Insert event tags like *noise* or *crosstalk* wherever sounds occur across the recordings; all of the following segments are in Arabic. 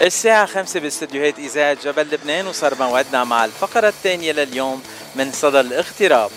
الساعة خمسة باستديوهات إذاعة جبل لبنان وصار موعدنا مع الفقرة الثانية لليوم من صدى الاغتراب.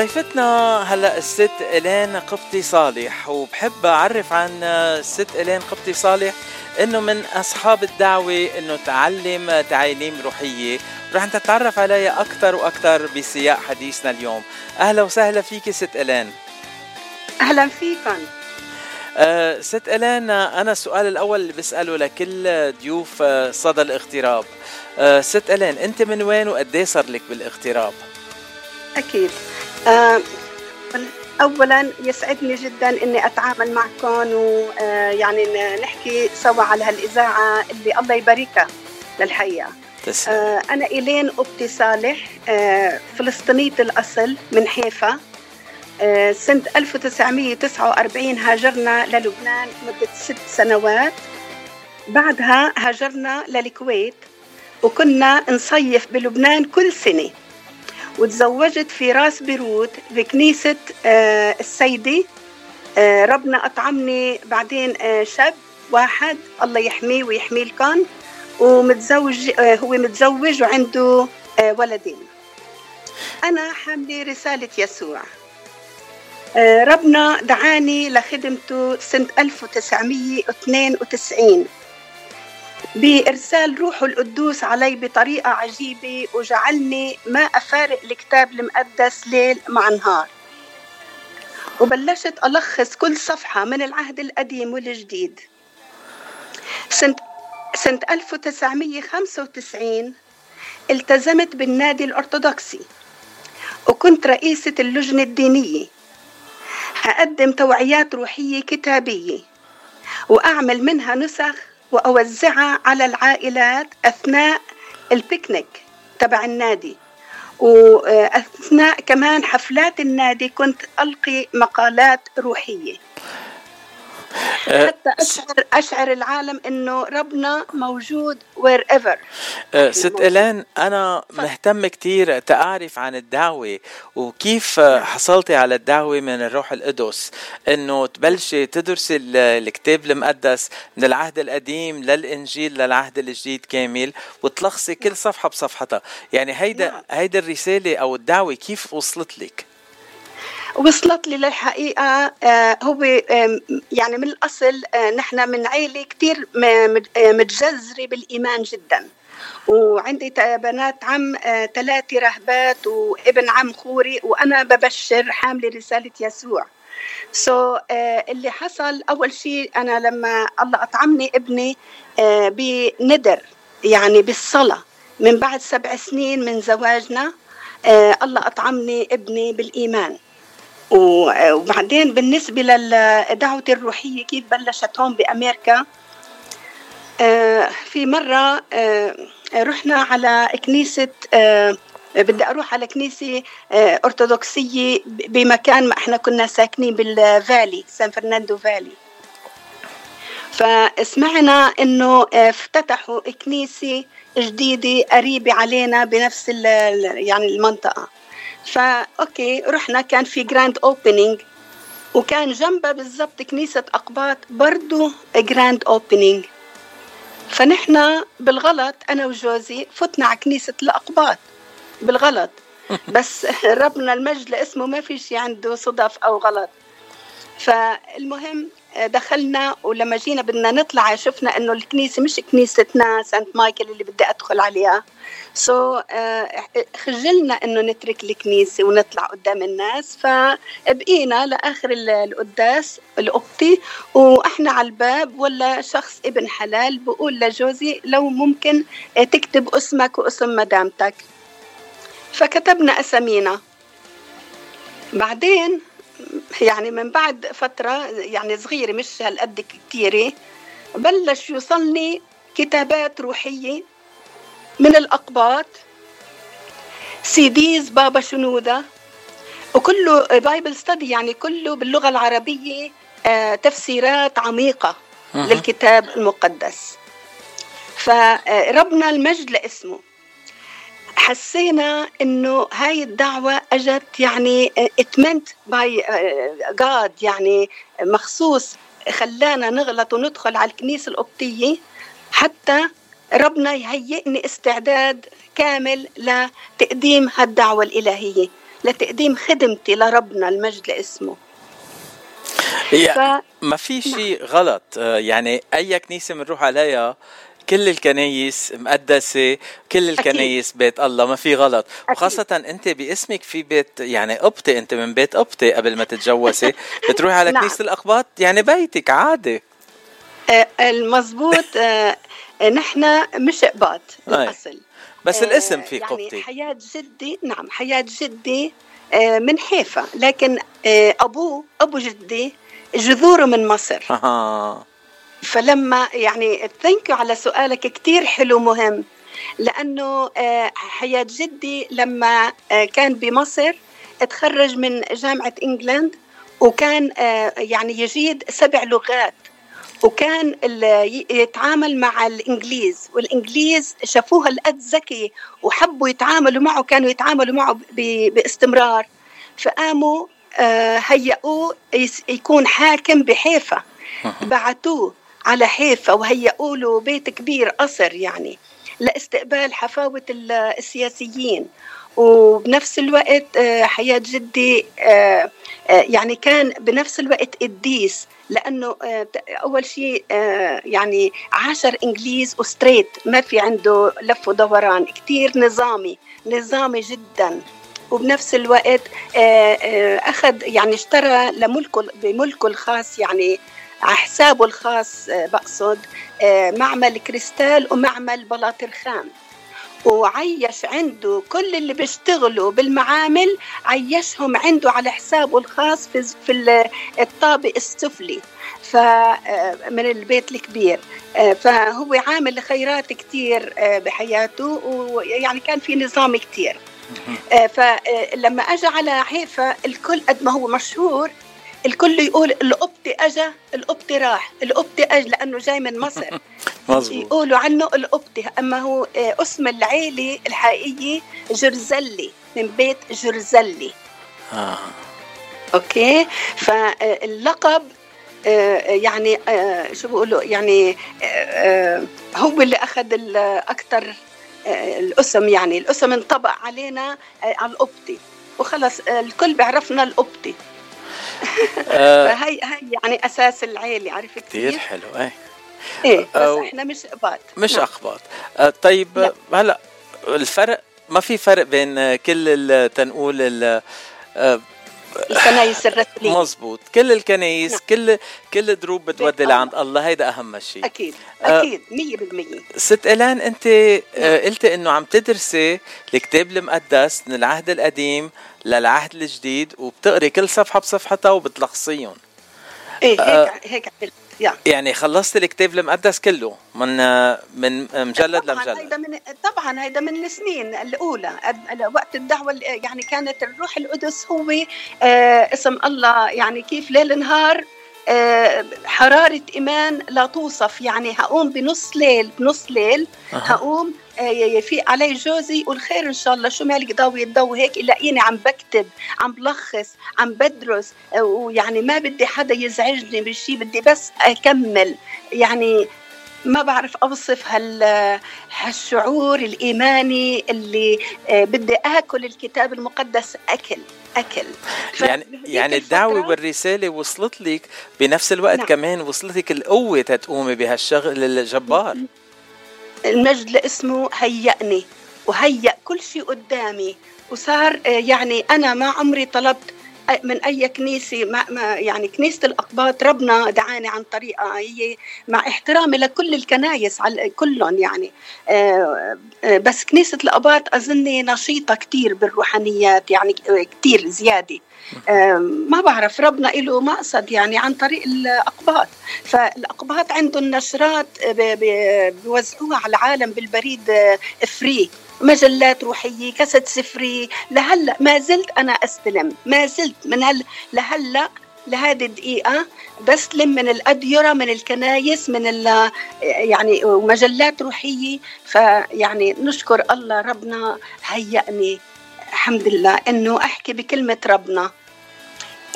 ضيفتنا هلا الست إلين قبطي صالح وبحب أعرف عن الست إلين قبطي صالح إنه من أصحاب الدعوة إنه تعلم تعاليم روحية. رح نتعرف عليها أكثر وأكثر بسياق حديثنا اليوم. أهلا وسهلا فيك ست إلين. أهلا فيكم أه ست إلين أنا السؤال الأول اللي بسأله لكل ضيوف صدى الاغتراب. أه ست إلين أنت من وين وقد صار لك بالاغتراب؟ أكيد. اولا يسعدني جدا إني أتعامل معكم ويعني نحكي سوا على هالإذاعة اللي الله يباركها للحقيقه تسلم. آه، أنا إيلين اوبتي صالح آه، فلسطينية الأصل من حيفا. آه، سنة 1949 هاجرنا للبنان مدة ست سنوات. بعدها هاجرنا للكويت وكنا نصيف بلبنان كل سنة. وتزوجت في راس بيروت في كنيسة آه، السيدة آه، ربنا أطعمني. بعدين آه، شاب واحد الله يحميه ويحمي لكم ومتزوج هو متزوج وعنده ولدين. أنا حاملة رسالة يسوع. ربنا دعاني لخدمته سنة 1992 بإرسال روحه القدوس علي بطريقة عجيبة وجعلني ما أفارق الكتاب المقدس ليل مع نهار. وبلشت ألخص كل صفحة من العهد القديم والجديد. سنة سنة 1995 التزمت بالنادي الأرثوذكسي وكنت رئيسة اللجنة الدينية. أقدم توعيات روحية كتابية وأعمل منها نسخ وأوزعها على العائلات أثناء البيكنيك تبع النادي. وأثناء كمان حفلات النادي كنت ألقي مقالات روحية. حتى اشعر أشعر العالم إنه ربنا موجود وير ايفر أه، ست الين أنا مهتم كثير تعرف عن الدعوة وكيف حصلتي على الدعوة من الروح القدس. إنه تبلشي تدرسي الكتاب المقدس من العهد القديم للإنجيل للعهد الجديد كامل وتلخصي كل صفحة بصفحتها. يعني هيدا نعم. هيدا الرسالة أو الدعوة كيف وصلت لك؟ وصلت لي للحقيقة آه، هو يعني من الأصل آه، نحن من عائلة كتير آه، متجذرة بالإيمان جدا. وعندي بنات عم ثلاثة رهبات وابن عم خوري وأنا ببشر حاملة رسالة يسوع. سو so, uh, اللي حصل أول شيء أنا لما الله أطعمني ابني uh, بندر يعني بالصلاة من بعد سبع سنين من زواجنا الله أطعمني ابني بالإيمان. وبعدين بالنسبة للدعوة الروحية كيف بلشت هون بأمريكا؟ آه، في مرة آه، رحنا على كنيسة آه، بدي أروح على كنيسة أرثوذكسية بمكان ما إحنا كنا ساكنين بالفالي سان فرناندو فالي. فسمعنا إنه افتتحوا كنيسة جديدة قريبة علينا بنفس يعني المنطقة. فا okay رحنا كان في grand opening وكان جنبها بالضبط كنيسة أقباط برضو grand opening فنحن بالغلط أنا وجوزي فتنا على كنيسة الأقباط. بالغلط. *laughs* بس ربنا المجد لاسمه ما في شيء عنده صدف أو غلط. فالمهم دخلنا ولما جينا بدنا نطلع شفنا إنه الكنيسة مش كنيستنا سانت مايكل اللي بدي أدخل عليها. سو so, uh, خجلنا إنه نترك الكنيسة ونطلع قدام الناس. فبقينا لآخر القداس القبطي. وإحنا على الباب ولا شخص ابن حلال. بقول لجوزي لو ممكن تكتب اسمك واسم مدامتك. فكتبنا أسامينا. بعدين يعني من بعد فترة يعني صغيرة مش هالقد كتيرة بلش يوصلني كتابات روحية من الأقباط CDs بابا شنودة وكله Bible study يعني كله باللغة العربية آه، تفسيرات عميقة للكتاب المقدس. فربنا المجد لإسمه. حسينا إنه هاي الدعوة أجت يعني اتمنت باي جاد يعني مخصوص خلانا نغلط وندخل على الكنيسة القبطية حتى ربنا يهيئني استعداد كامل لتقديم هالدعوة الإلهية لتقديم خدمتي لربنا المجد لإسمه يعني ف... ما في شيء نعم. غلط آه، يعني أي كنيسة بنروح عليها كل الكنايس مقدسة كل الكنايس بيت الله ما في غلط. أكيد. وخاصة أنت باسمك في بيت يعني قبطي أنت من بيت قبطي قبل ما تتجوزي. *laughs* بتروحي على نعم. كنيسة الأقباط يعني بيتك عادي. آه، المزبوط آه، نحن مش قباط بالأصل بس الاسم في يعني قبطي حياة جدي نعم حياة جدي من حيفا. لكن أبوه أبو جدي جذوره من مصر. آه. فلما يعني ثانك على سؤالك كثير حلو مهم. لأنه آه، حياة جدي لما آه، كان بمصر تخرج من جامعة إنجلند وكان آه، يعني يجيد سبع لغات وكان يتعامل مع الإنجليز والإنجليز شافوه هالقد ذكي وحبوا يتعاملوا معه كانوا يتعاملوا معه باستمرار. فقاموا هيئوه يكون حاكم بحيفا. بعتوه على حيفا وهيئوا له بيت كبير قصر يعني لاستقبال حفاوة السياسيين. وبنفس الوقت آه، حياة جدي آه، آه، يعني كان بنفس الوقت قديس لأنه أول شيء يعني عاشر إنجليز وستريت ما في عنده لف ودوران كتير نظامي نظامي جدا. وبنفس الوقت أخذ يعني اشترى لملكه بملكه الخاص يعني على حسابه الخاص آه، بقصد آه، معمل كريستال ومعمل بلاطر خام. وعيش عنده كل اللي بيشتغلوا بالمعامل عيشهم عنده على حسابه الخاص في في الطابق السفلي آه، البيت الكبير. فهو عامل خيرات كثير بحياته ويعني كان في نظام كثير فلما اجى على حيفا الكل قد ما هو مشهور الكل يقول القبطي أجا القبطي راح القبطي اجى لأنه جاي من مصر. *laughs* يقولوا عنه القبطي. أما هو آه، اسم العيلة الحقيقي جرزلي من بيت جرزلي. آه. أوكي؟ فاللقب آه، يعني آه، شو بقولوا يعني هو اللي أخذ أكثر الاسم يعني. الاسم انطبق علينا على القبطي. وخلص الكل بيعرفنا القبطي. *laughs* فهي هي يعني أساس العيلة عرفت كيف؟ كثير حلو إيه إيه بس إحنا مش إقباط مش نعم. إقباط آه طيب لا. هلأ الفرق ما في فرق بين كل تنقول آه، الكنايس الرسمية. مزبوط. كل الكنايس نعم. كل كل دروب بتودي لعند الله. هيدا أهم شيء أكيد أكيد 100% ست الان أنت آه نعم. قلتي إنه عم تدرسي الكتاب المقدس من العهد القديم للعهد الجديد وبتقري كل صفحة بصفحتها وبتلخصيهم. إيه هيك آه هيك عملت يعني خلصت الكتاب المقدس كله من من مجلد طبعاً لمجلد. هيدا من طبعا هيدا من السنين الأولى. وقت الدعوة يعني كانت الروح القدس هو آه اسم الله يعني كيف ليل نهار آه، حرارة إيمان لا توصف. يعني هقوم بنص ليل بنص ليل هقوم آه، يفيق علي جوزي يقول خير إن شاء الله. شو مالك ضوي الضوء هيك؟ يلاقيني عم بكتب عم بلخص عم بدرس آه، ويعني ما بدي حدا يزعجني بالشيء بدي بس أكمل. يعني ما بعرف أوصف هال هالشعور الإيماني اللي بدي آكل الكتاب المقدس. أكل أكل. يعني يعني الدعوة والرساله وصلت لك بنفس الوقت نعم. كمان وصلت لك القوة تقومي بهالشغل الجبار. المجد لاسمه هيأني وهيأ كل شيء قدامي. وصار آه، يعني أنا ما عمري طلبت من أي كنيسة ما ما يعني كنيسة الأقباط ربنا دعاني عن طريقة هي مع احترامي لكل الكنايس على كلهم يعني. آه، آه، بس كنيسة الأقباط أظني نشيطة كثير بالروحانيات يعني كثير زيادة. ما بعرف ربنا له مقصد يعني عن طريق الأقباط. فالأقباط عندهم نشرات بيوزعوها على العالم بالبريد free آه، مجلات روحية كاسة سفري لهلا ما زلت أنا أستلم. ما زلت من هل لهلا لهذه الدقيقة بسلم من الأديرة من الكنايس من ال يعني مجلات روحية فيعني نشكر الله ربنا هيأني. الحمد لله إنه أحكي بكلمة ربنا.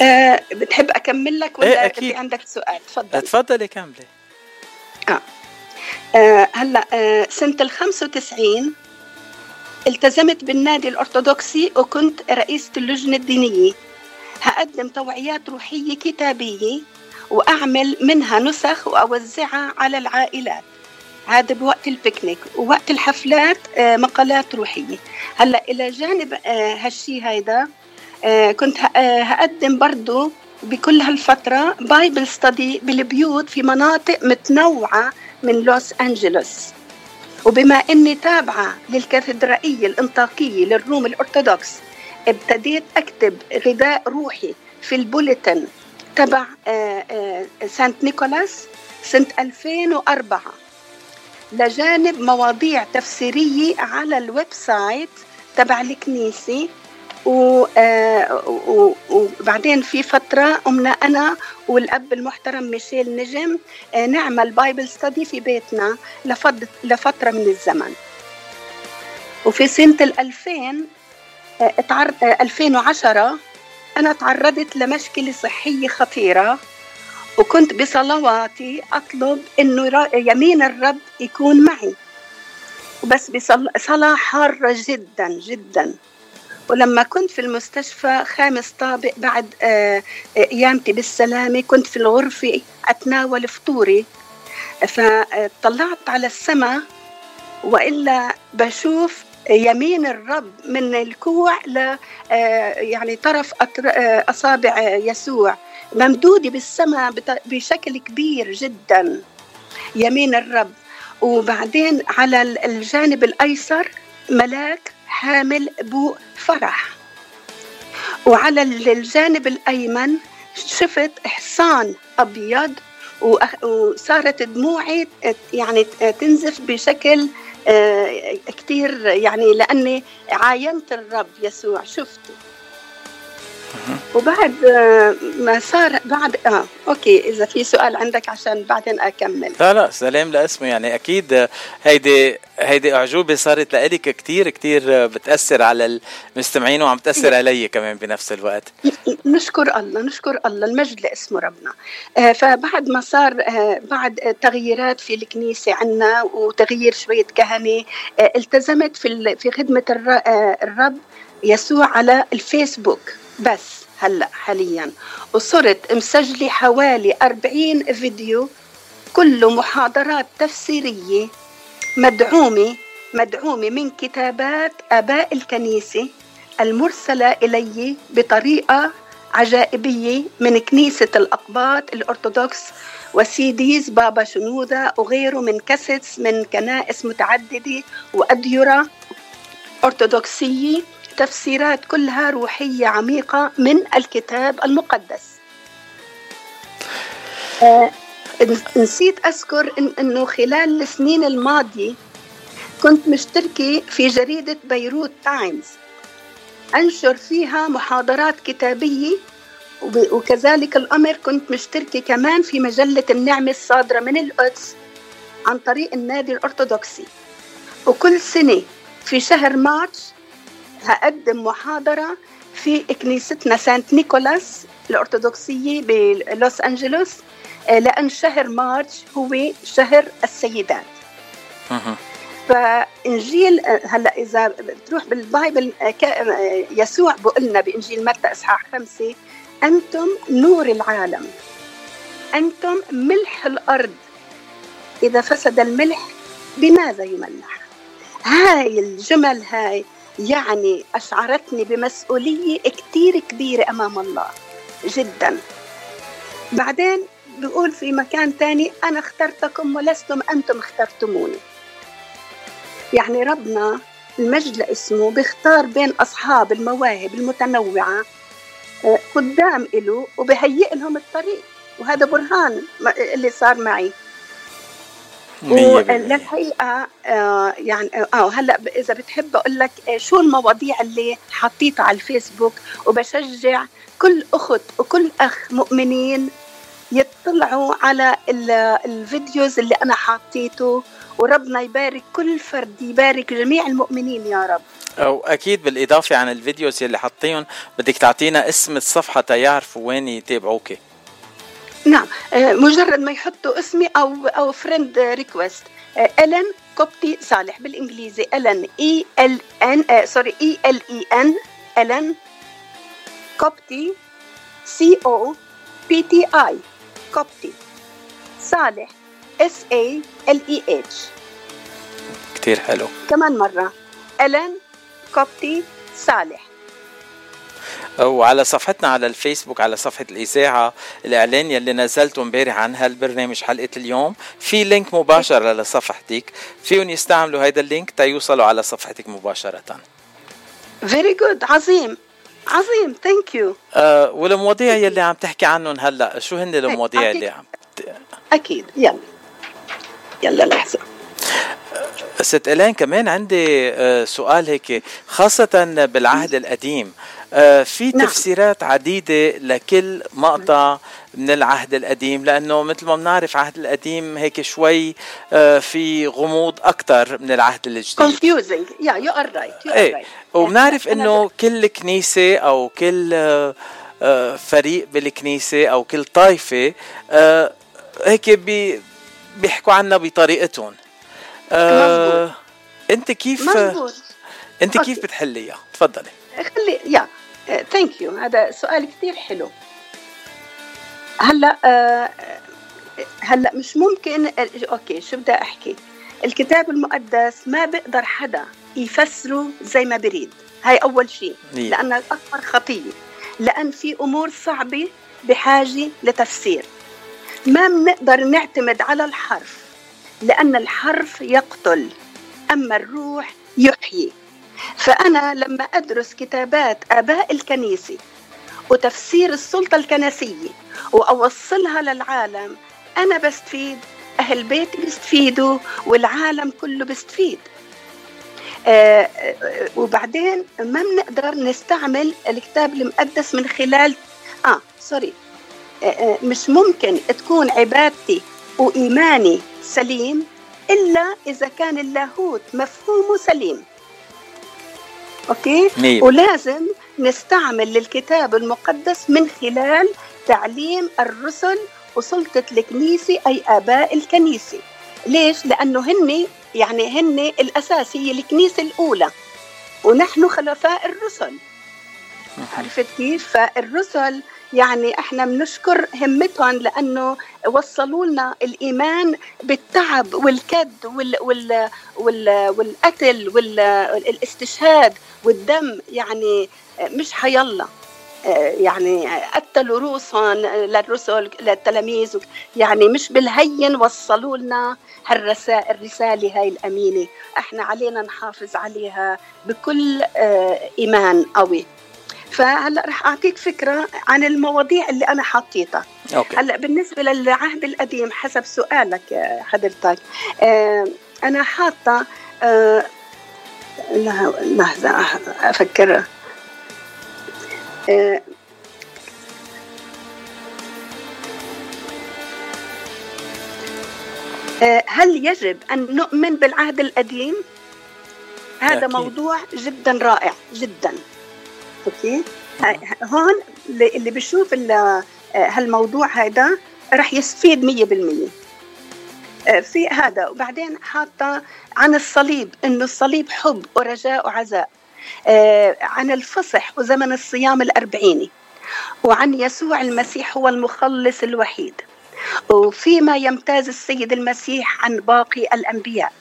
أه بتحب أكمل لك ولا إيه أكيد. في عندك سؤال؟ تفضل. تفضلي كملي آه. آه هلأ آه سنة ال 95 التزمت بالنادي الأرثوذكسي وكنت رئيسة اللجنة الدينية. هقدم توعيات روحية كتابية وأعمل منها نسخ وأوزعها على العائلات. هذا بوقت البيكنيك ووقت الحفلات آه، مقالات روحية. هلأ إلى جانب آه، هالشي هيدا آه، كنت هقدم برضو بكل هالفترة Bible study بالبيوت في مناطق متنوعة من لوس أنجلوس. وبما أني تابعة للكاتدرائية الأنطاكية للروم الأرثوذكس ابتديت أكتب غذاء روحي في ال bulletin تبع آه، آه، سانت نيكولاس سنة 2004 لجانب مواضيع تفسيرية على ال website تبع الكنيسة وبعدين في فترة قمنا أنا والأب المحترم ميشيل نجم آه، نعمل Bible study في بيتنا لفترة من الزمن. وفي سنة الألفين 2010 آه، أنا تعرضت لمشكلة صحية خطيرة وكنت بصلواتي أطلب إنه يمين الرب يكون معي. وبس بصلاة حارة جدا جدا. ولما كنت في المستشفى خامس طابق بعد آه، آه، قيامتي بالسلامة كنت في الغرفة أتناول فطوري. فطلعت على السماء وإلا بشوف يمين الرب من الكوع ل آه، يعني طرف أصابع يسوع. ممدودة بالسماء بشكل كبير جدا يمين الرب. وبعدين على الجانب الأيسر ملاك حامل بو فرح. وعلى الجانب الأيمن شفت حصان أبيض وصارت دموعي يعني تنزف بشكل آه، كتير يعني لأني عاينت الرب يسوع. شفته وبعد ما صار بعد آه أوكي إذا في سؤال عندك عشان بعدين أكمل. لا لا سلام لاسمه. يعني أكيد هيدي هيدي أعجوبة صارت لإلك كثير كثير بتأثر على المستمعين وعم تأثر علي كمان بنفس الوقت. نشكر الله نشكر الله المجد لاسمه ربنا. آه فبعد ما صار آه بعد تغييرات في الكنيسة عنا وتغيير شوية كهنة آه التزمت في في خدمة آه، الرب يسوع على الفيسبوك. بس هلأ حاليا. وصرت مسجلة حوالي 40 فيديو كله محاضرات تفسيرية مدعومة مدعومة من كتابات آباء الكنيسة المرسلة إلي بطريقة عجائبية من كنيسة الأقباط الأرثوذكس وسيديز بابا شنودة وغيره من كاسيتس من كنائس متعددة وأديرة أرثوذكسية. تفسيرات كلها روحية عميقة من الكتاب المقدس. آه نسيت أذكر إن أنه خلال السنين الماضية كنت مشتركة في جريدة بيروت تايمز. أنشر فيها محاضرات كتابية وكذلك الأمر كنت مشتركة كمان في مجلة النعمة الصادرة من القدس عن طريق النادي الأرثوذكسي. وكل سنة في شهر مارس هقدم محاضرة في كنيستنا سانت نيكولاس الأرثوذكسية بلوس أنجلوس آه، لأن شهر مارس هو شهر السيدات. فإنجيل آه، هلأ إذا بتروح بالبايبل آه، يسوع بقول لنا بإنجيل متى إصحاح خمسة أنتم نور العالم أنتم ملح الأرض إذا فسد الملح بماذا يملح؟ هاي الجمل هاي. يعني أشعرتني بمسؤولية كتير كبيرة أمام الله جدا. بعدين بيقول في مكان تاني أنا اخترتكم ولستم أنتم اخترتموني. يعني ربنا المجد لاسمه بيختار بين أصحاب المواهب المتنوعة آه، قدام إله وبهيئ لهم الطريق. وهذا برهان اللي صار معي. وللحقيقه آه يعني آه هلأ إذا بتحب أقول لك آه، شو المواضيع اللي حطيتها على الفيسبوك؟ وبشجع كل أخت وكل أخ مؤمنين يطلعوا على ال videos اللي أنا حاطيته وربنا يبارك كل فرد يبارك جميع المؤمنين يا رب. أو أكيد بالإضافة عن ال videos اللي حاطيهم بدك تعطينا اسم الصفحة تيعرفوا وين يتابعوكي. نعم آه، مجرد ما يحطوا اسمي أو أو friend request ألن كوبتي صالح بالإنجليزي ألن E L N sorry E L E N ألن كوبتي C O P T I كوبتي. صالح S A L E H كثير حلو. كمان مرة. ألن كوبتي صالح. وعلى صفحتنا على الفيسبوك على صفحة الإذاعة الإعلان يلي نزلته امبارح عن هالبرنامج حلقة اليوم. في link مباشر لصفحتك فيهم يستعملوا هيدا ال link تيوصلوا على صفحتك مباشرة. very good عظيم. عظيم. thank you أه والمواضيع يلي عم تحكي عنهم هلأ شو هن المواضيع اللي عم أكيد. يلا. يلا لحظة. ست إلين كمان عندي آه، سؤال هيك خاصة بالعهد القديم آه، في نعم. تفسيرات عديدة لكل مقطع من العهد القديم لأنه مثل ما بنعرف العهد القديم هيك شوي آه، في غموض أكثر من العهد الجديد. Confusing. Yeah you are right. You are إيه right. وبنعرف إنه كل كنيسة أو كل فريق بالكنيسة أو كل طائفة هيك بي بيحكوا عنا بطريقتهم. آه أنت كيف مزبوط. أنت كيف بتحليها تفضلي. خلي يا thank you هذا سؤال كثير حلو. هلا آه هلا مش ممكن أوكي شو بدي أحكي؟ الكتاب المقدس ما بيقدر حدا يفسره زي ما بريد هاي أول شيء لانها اكبر خطية. لأن في أمور صعبة بحاجة لتفسير. ما بنقدر نعتمد على الحرف. لأن الحرف يقتل أما الروح يحيي. فأنا لما أدرس كتابات آباء الكنيسة وتفسير السلطة الكنسية وأوصلها للعالم أنا بستفيد أهل بيتي بيستفيدوا والعالم كله بيستفيد. آه, آه، وبعدين ما بنقدر نستعمل الكتاب المقدس من خلال آه sorry آه, آه، مش ممكن تكون عبادتي وإيماني سليم إلا إذا كان اللاهوت مفهومه سليم okay؟ ميب. ولازم نستعمل للكتاب المقدس من خلال تعليم الرسل وسلطة الكنيسة أي آباء الكنيسة ليش؟ لأنه هن يعني هن الأساس هي الكنيسة الأولى ونحن خلفاء الرسل عرفت كيف؟ فالرسل يعني إحنا بنشكر همتهم لأنه وصلوا لنا الإيمان بالتعب والكد وال وال وال والقتل والاستشهاد والدم. يعني مش حيلا يعني قتلوا رؤوسهم للرسل للتلاميذ. يعني مش بالهين وصلوا لنا هالرسائل الرسالة هاي الأمينة. إحنا علينا نحافظ عليها بكل آه، إيمان قوي. فهلا رح أعطيك فكرة عن المواضيع اللي أنا حطيتها أوكي. هلا بالنسبة للعهد القديم حسب سؤالك حضرتك آه أنا حاطة آه لحظة أفكر آه هل يجب أن نؤمن بالعهد القديم؟ هذا أكيد. موضوع جدا رائع جدا أوكي هون اللي بيشوف هالموضوع هذا رح يستفيد مية بالمية. آه، في هذا وبعدين حاطة عن الصليب إنه الصليب حب ورجاء وعزاء. آه، عن الفصح وزمن الصيام الأربعيني وعن يسوع المسيح هو المخلص الوحيد وفيما يمتاز السيد المسيح عن باقي الأنبياء.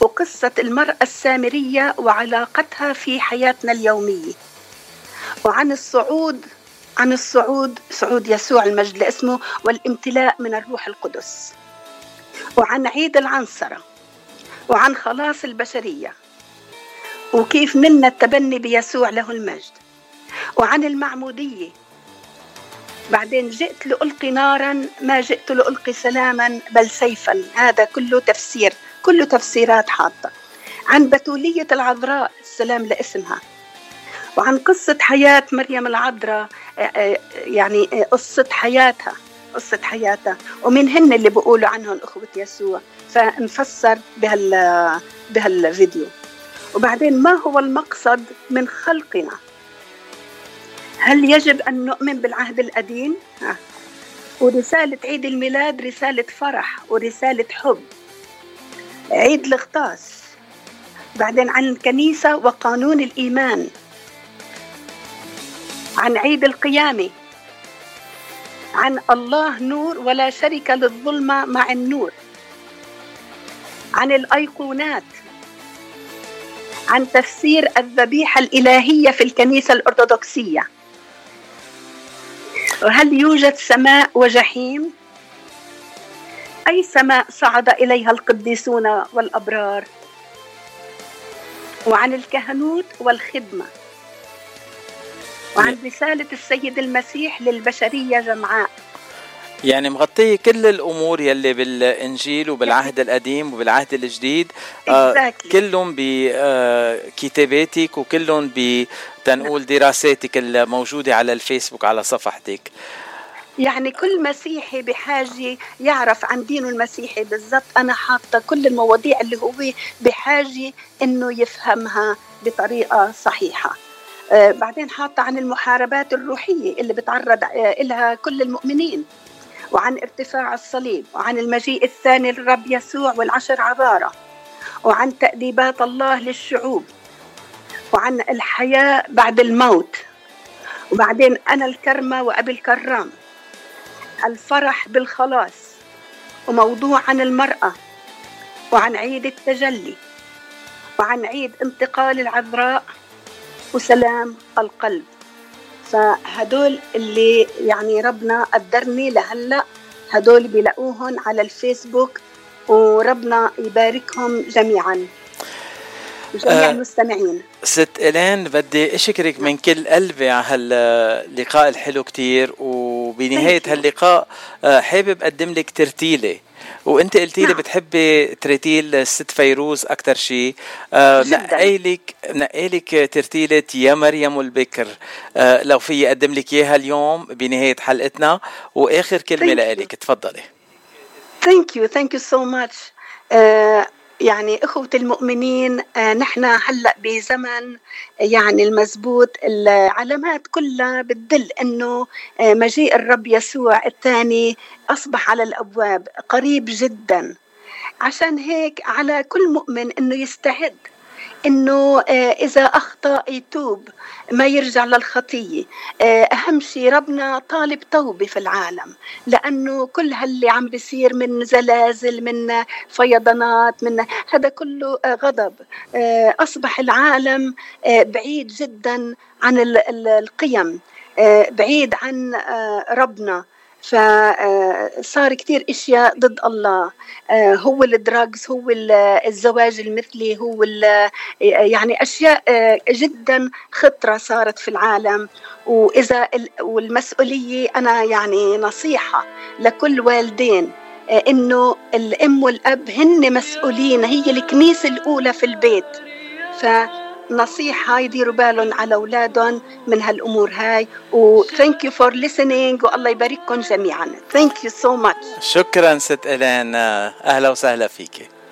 وقصة المرأة السامرية وعلاقتها في حياتنا اليومية. وعن الصعود عن الصعود صعود يسوع المجد لاسمه والامتلاء من الروح القدس. وعن عيد العنصرة وعن خلاص البشرية وكيف نلنا التبني بيسوع له المجد. وعن المعمودية بعدين جئت لألقي نارا ما جئت لألقي سلاما بل سيفا. هذا كله تفسير كله تفسيرات حاطة. عن بتولية العذراء السلام لاسمها. وعن قصة حياة مريم العذراء يعني قصة حياتها قصة حياتها. ومن هن اللي بيقولوا عنهم أخوة يسوع. فنفسر بهال بهالفيديو. وبعدين ما هو المقصد من خلقنا؟ هل يجب أن نؤمن بالعهد القديم؟ ورسالة عيد الميلاد رسالة فرح ورسالة حب. عيد الغطاس بعدين عن الكنيسة وقانون الإيمان. عن عيد القيامة. عن الله نور ولا شرك للظلمة مع النور. عن الأيقونات. عن تفسير الذبيحة الإلهية في الكنيسة الأرثوذكسية. وهل يوجد سماء وجحيم؟ أي سماء صعد إليها القديسون والأبرار؟ وعن الكهنوت والخدمة. وعن رسالة السيد المسيح للبشرية جمعاء. يعني مغطية كل الأمور يلي بالإنجيل وبالعهد القديم وبالعهد الجديد. آه كلهم بكتاباتك وكلهم بتنقول دراساتك الموجودة على الفيسبوك على صفحتك. يعني كل مسيحي بحاجة يعرف عن دينه المسيحي بالضبط. أنا حاطة كل المواضيع اللي هو بحاجة إنه يفهمها بطريقة صحيحة. آه بعدين حاطة عن المحاربات الروحية اللي بتعرض آه إلها كل المؤمنين وعن ارتفاع الصليب وعن المجيء الثاني للرب يسوع والعشر عبارة وعن تأديبات الله للشعوب وعن الحياة بعد الموت وبعدين أنا الكرمة وأبي الكرام الفرح بالخلاص وموضوع عن المرأة وعن عيد التجلي وعن عيد انتقال العذراء وسلام القلب. فهدول اللي يعني ربنا قدرني لهلأ هدول بيلاقوهم على الفيسبوك وربنا يباركهم جميعا. جميع آه المستمعين. ست إلين بدي أشكرك من كل قلبي على هاللقاء الحلو كتير وبنهاية هاللقاء آه حابب أقدم لك ترتيلة. وانت قلتي لي نعم. بتحبي ترتيل الست فيروز أكثر شيء آه نقيلك نقيلك ترتيلة يا مريم البكر آه لو في اقدم لك إياها اليوم بنهاية حلقتنا. وآخر كلمة لك تفضلي thank you thank you so much يعني إخوة المؤمنين آه نحن هلأ بزمن يعني المزبوط العلامات كلها بتدل إنه آه مجيء الرب يسوع الثاني أصبح على الأبواب قريب جدا. عشان هيك على كل مؤمن إنه يستعد. إنه آه، إذا أخطأ يتوب ما يرجع للخطية. آه، أهم شيء ربنا طالب توبة في العالم لأنه كل هاللي عم بيصير من زلازل من فيضانات من هذا كله آه، غضب. أصبح العالم بعيد جدا عن القيم. بعيد عن ربنا. فصار كثير إشياء ضد الله. آه، هو الدراجز هو الزواج المثلي هو يعني أشياء آه، جدا خطرة صارت في العالم. وإذا والمسؤولية أنا يعني نصيحة لكل والدين آه، إنه الأم والأب هن مسؤولين هي الكنيسة الأولى في البيت. ف نصيحة يديروا بالهم على أولادهم من هالأمور هاي. و thank you for listening والله يبارككم جميعا. Thank you so much. شكرا ست إلين أهلا وسهلا فيكي.